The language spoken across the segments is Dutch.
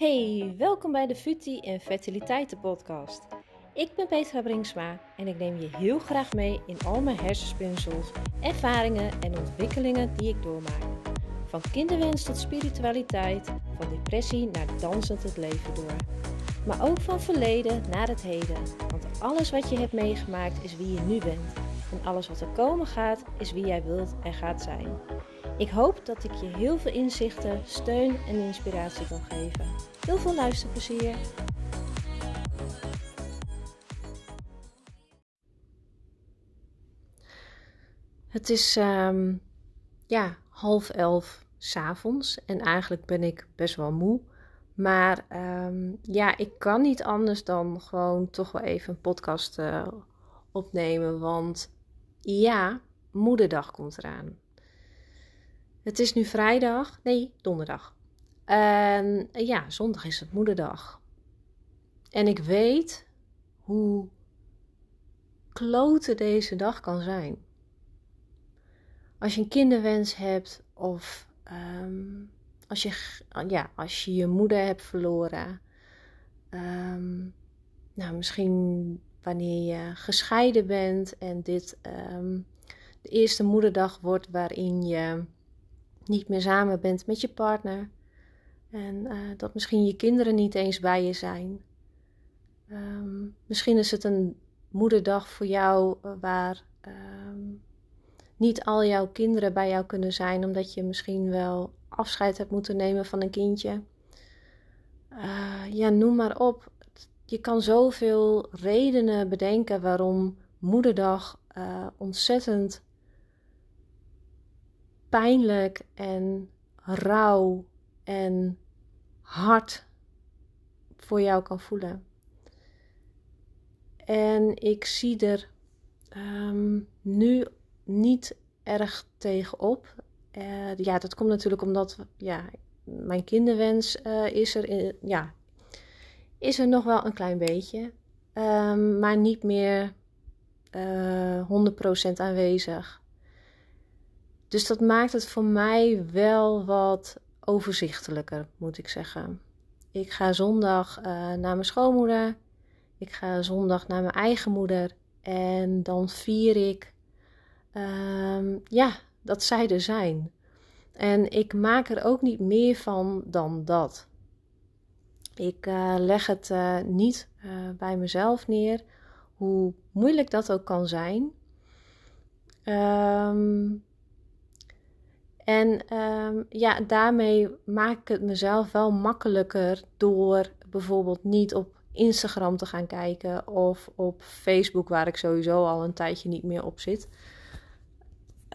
Hey, welkom bij de Futi en Fertiliteiten podcast. Ik ben Petra Bringsma en ik neem je heel graag mee in al mijn hersenspinsels, ervaringen en ontwikkelingen die ik doormaak. Van kinderwens tot spiritualiteit, van depressie naar dansend het leven door. Maar ook van verleden naar het heden, want alles wat je hebt meegemaakt is wie je nu bent. En alles wat er komen gaat is wie jij wilt en gaat zijn. Ik hoop dat ik je heel veel inzichten, steun en inspiratie kan geven. Heel veel luisterplezier! Het is ehm, ja, half elf s'avonds en eigenlijk ben ik best wel moe. Maar ehm, ja, ik kan niet anders dan gewoon toch wel even een podcast uh, opnemen. Want ja, moederdag komt eraan. Het is nu vrijdag, nee, donderdag. En ja, zondag is het moederdag. En ik weet hoe klote deze dag kan zijn. Als je een kinderwens hebt of um, als, je, ja, als je je moeder hebt verloren. Um, nou, misschien wanneer je gescheiden bent en dit um, de eerste moederdag wordt waarin je niet meer samen bent met je partner. En uh, dat misschien je kinderen niet eens bij je zijn. Um, misschien is het een moederdag voor jou uh, waar um, niet al jouw kinderen bij jou kunnen zijn, omdat je misschien wel afscheid hebt moeten nemen van een kindje. Uh, ja, noem maar op. Je kan zoveel redenen bedenken waarom moederdag ontzettend pijnlijk en rauw en hard voor jou kan voelen. En ik zie er um, nu niet erg tegenop. Uh, ja, dat komt natuurlijk omdat ja, mijn kinderwens uh, is er, in, ja, is er nog wel een klein beetje, um, maar niet meer uh, eh, 100% aanwezig. Dus dat maakt het voor mij wel wat overzichtelijker, moet ik zeggen. Ik ga zondag uh, naar mijn schoonmoeder. Ik ga zondag naar mijn eigen moeder. En dan vier ik uh, ja, dat zij er zijn. En ik maak er ook niet meer van dan dat. Ik uh, leg het uh, niet bij mezelf neer, hoe moeilijk dat ook kan zijn. Um, en um, ja, daarmee maak ik het mezelf wel makkelijker door bijvoorbeeld niet op Instagram te gaan kijken of op Facebook, waar ik sowieso al een tijdje niet meer op zit.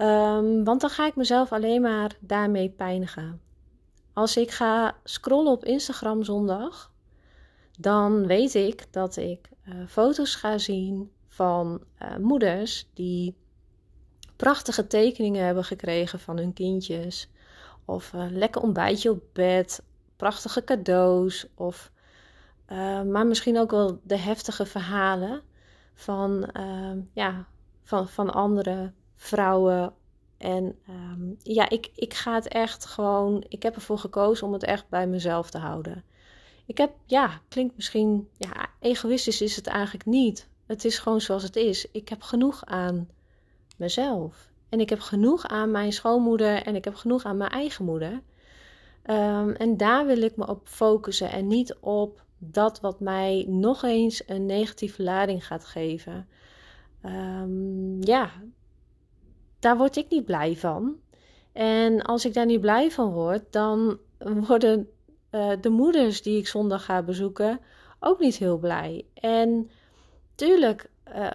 Um, want dan ga ik mezelf alleen maar daarmee pijnigen. Als ik ga scrollen op Instagram zondag, dan weet ik dat ik uh, foto's ga zien van uh, moeders die prachtige tekeningen hebben gekregen van hun kindjes. Of een lekker ontbijtje op bed, prachtige cadeaus. Of, uh, maar misschien ook wel de heftige verhalen van, uh, ja, van, van andere vrouwen. En um, ja, ik, ik ga het echt gewoon. Ik heb ervoor gekozen om het echt bij mezelf te houden. Ik heb, ja, klinkt misschien. Ja, egoïstisch is het eigenlijk niet. Het is gewoon zoals het is. Ik heb genoeg aan mezelf. En ik heb genoeg aan mijn schoonmoeder en ik heb genoeg aan mijn eigen moeder. Um, en daar wil ik me op focussen en niet op dat wat mij nog eens een negatieve lading gaat geven. Um, ja, daar word ik niet blij van. En als ik daar niet blij van word, dan worden uh, de moeders die ik zondag ga bezoeken ook niet heel blij. En tuurlijk uh,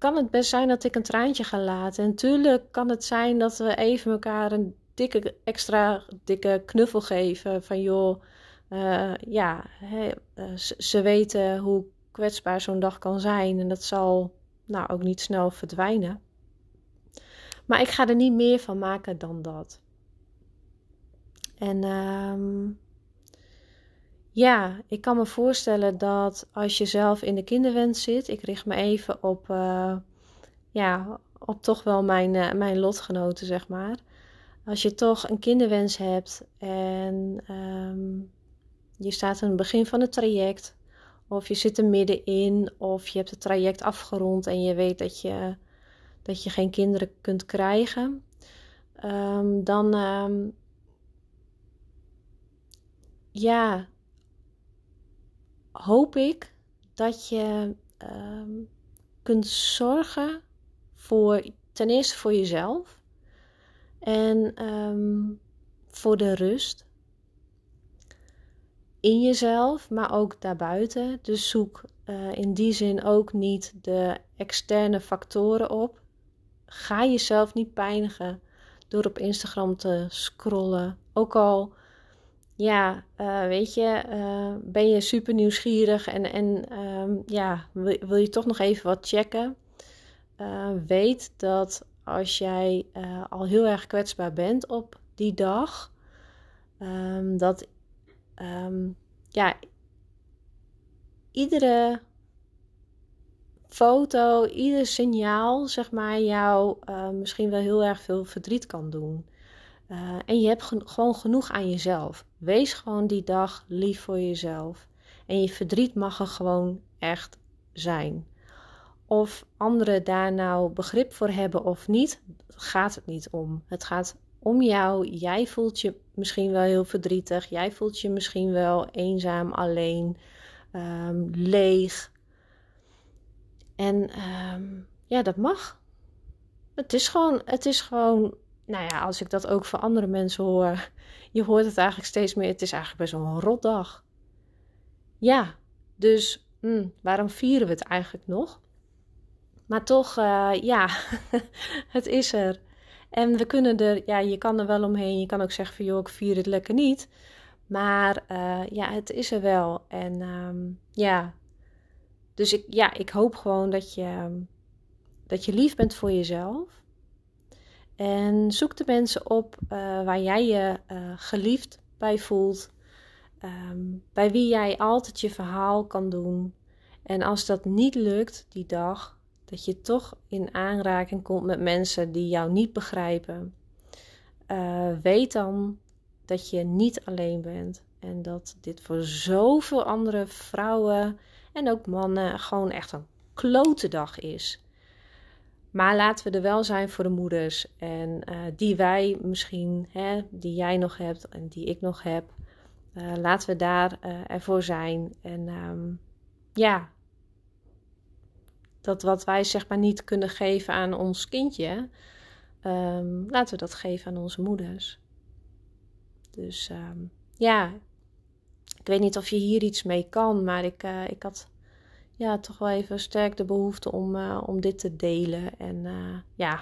kan het best zijn dat ik een traantje ga laten. En tuurlijk kan het zijn dat we even elkaar een dikke, extra dikke knuffel geven. Van joh, uh, ja, he, uh, ze weten hoe kwetsbaar zo'n dag kan zijn. En dat zal nou ook niet snel verdwijnen. Maar ik ga er niet meer van maken dan dat. En um, ja, ik kan me voorstellen dat als je zelf in de kinderwens zit, ik richt me even op, uh, ja, op toch wel mijn, uh, mijn lotgenoten, zeg maar. Als je toch een kinderwens hebt en um, je staat aan het begin van het traject, of je zit er middenin, of je hebt het traject afgerond en je weet dat je, dat je geen kinderen kunt krijgen, ehm, dan ehm, ja, hoop ik dat je ehm, kunt zorgen voor ten eerste voor jezelf en voor de rust in jezelf, maar ook daarbuiten. Dus zoek uh, in die zin ook niet de externe factoren op. Ga jezelf niet pijnigen door op Instagram te scrollen. Ook al, ja, uh, weet je, uh, ben je super nieuwsgierig en, en um, ja, wil, je toch nog even wat checken. weet dat als jij al heel erg kwetsbaar bent op die dag, um, dat um, ja, iedere foto, ieder signaal, zeg maar, jou misschien wel heel erg veel verdriet kan doen. Uh, en je hebt gewoon genoeg aan jezelf. Wees gewoon die dag lief voor jezelf. En je verdriet mag er gewoon echt zijn. Of anderen daar nou begrip voor hebben of niet, gaat het niet om. Het gaat om jou. Jij voelt je misschien wel heel verdrietig. Jij voelt je misschien wel eenzaam, alleen, um, leeg. En um, ja, dat mag. Het is gewoon, het is gewoon, nou ja, als ik dat ook voor andere mensen hoor, je hoort het eigenlijk steeds meer. Het is eigenlijk best wel een rotdag. Ja, dus hmm, waarom vieren we het eigenlijk nog? Maar toch, uh, ja, het is er. En we kunnen er, ja, je kan er wel omheen. Je kan ook zeggen van, joh, ik vier het lekker niet. Maar uh, ja, het is er wel. En um, ja, dus ik, ja, ik hoop gewoon dat je, dat je lief bent voor jezelf. En zoek de mensen op uh, waar jij je uh, geliefd bij voelt. Um, bij wie jij altijd je verhaal kan doen. En als dat niet lukt die dag, dat je toch in aanraking komt met mensen die jou niet begrijpen. Uh, weet dan dat je niet alleen bent. En dat dit voor zoveel andere vrouwen en ook mannen gewoon echt een klote dag is. Maar laten we er wel zijn voor de moeders. En uh, die wij misschien, hè, die jij nog hebt en die ik nog heb. Uh, laten we daar uh, ervoor zijn. En um, ja, dat wat wij zeg maar niet kunnen geven aan ons kindje, um, laten we dat geven aan onze moeders. Dus um, ja, ik weet niet of je hier iets mee kan, maar ik, ik had ja, toch wel even sterk de behoefte om, uh, om dit te delen. En uh, ja,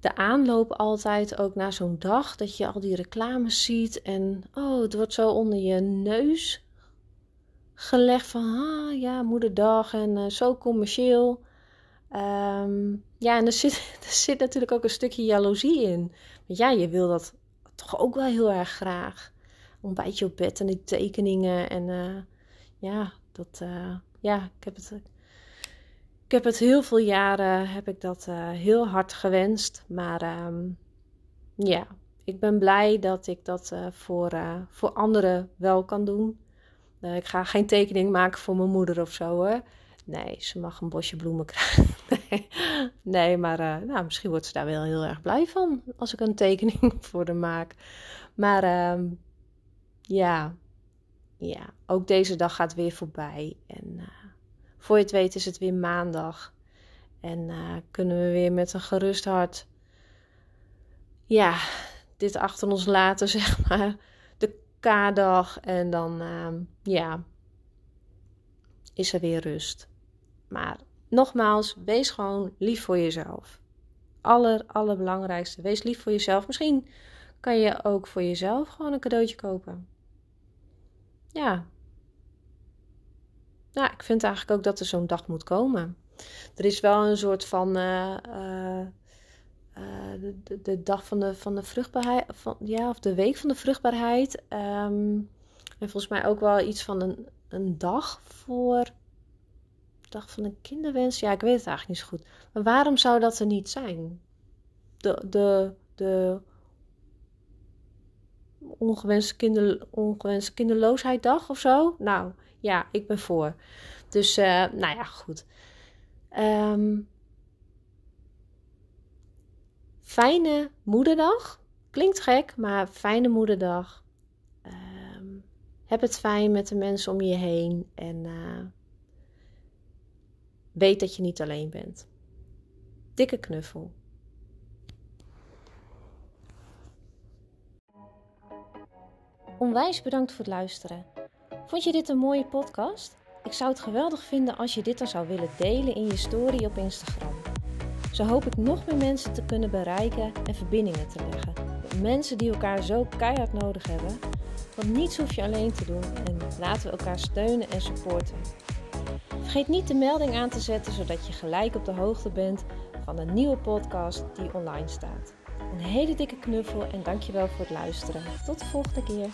de aanloop altijd ook naar zo'n dag, dat je al die reclames ziet en oh, het wordt zo onder je neus gelegd van, ah ja, moederdag en uh, zo commercieel. Um, ja, en er zit, er zit natuurlijk ook een stukje jaloezie in. Want ja, je wil dat toch ook wel heel erg graag. Ontbijtje op bed en die tekeningen. En uh, ja, dat, uh, ja, ik heb het... Ik heb het heel veel jaren, heb ik dat heel hard gewenst. Maar um, ja, ik ben blij dat ik dat voor, voor anderen wel kan doen. Ik ga geen tekening maken voor mijn moeder of zo hoor. Nee, ze mag een bosje bloemen krijgen. nee, maar nou, misschien wordt ze daar wel heel erg blij van als ik een tekening voor haar maak. Maar uh, ja, ja, ook deze dag gaat weer voorbij. En uh, voor je het weet is het weer maandag. En kunnen we weer met een gerust hart, ja, dit achter ons laten, zeg maar K-dag. En dan, uh, ja, is er weer rust. Maar nogmaals, wees gewoon lief voor jezelf. Aller, allerbelangrijkste. Wees lief voor jezelf. Misschien kan je ook voor jezelf gewoon een cadeautje kopen. Ja. Nou, ik vind eigenlijk ook dat er zo'n dag moet komen. Er is wel een soort van. Uh, uh, uh, de, de, dag van de, van de vruchtbaarheid, van, ja, of de week van de vruchtbaarheid. Um, en volgens mij ook wel iets van een, een dag voor dag van een kinderwens. Ja, ik weet het eigenlijk niet zo goed. Maar waarom zou dat er niet zijn? De, de, de ongewenste, kinder, ongewenste kinderloosheiddag of zo. Nou ja, ik ben voor. Dus uh, nou ja, goed. Um, fijne moederdag. Klinkt gek, maar fijne moederdag. Um, heb het fijn met de mensen om je heen. En uh, weet dat je niet alleen bent. Dikke knuffel. Onwijs bedankt voor het luisteren. Vond je dit een mooie podcast? Ik zou het geweldig vinden als je dit dan zou willen delen in je story op Instagram. Zo hoop ik nog meer mensen te kunnen bereiken en verbindingen te leggen. Mensen die elkaar zo keihard nodig hebben. Want niets hoef je alleen te doen en laten we elkaar steunen en supporten. Vergeet niet de melding aan te zetten zodat je gelijk op de hoogte bent van een nieuwe podcast die online staat. Een hele dikke knuffel en dankjewel voor het luisteren. Tot de volgende keer.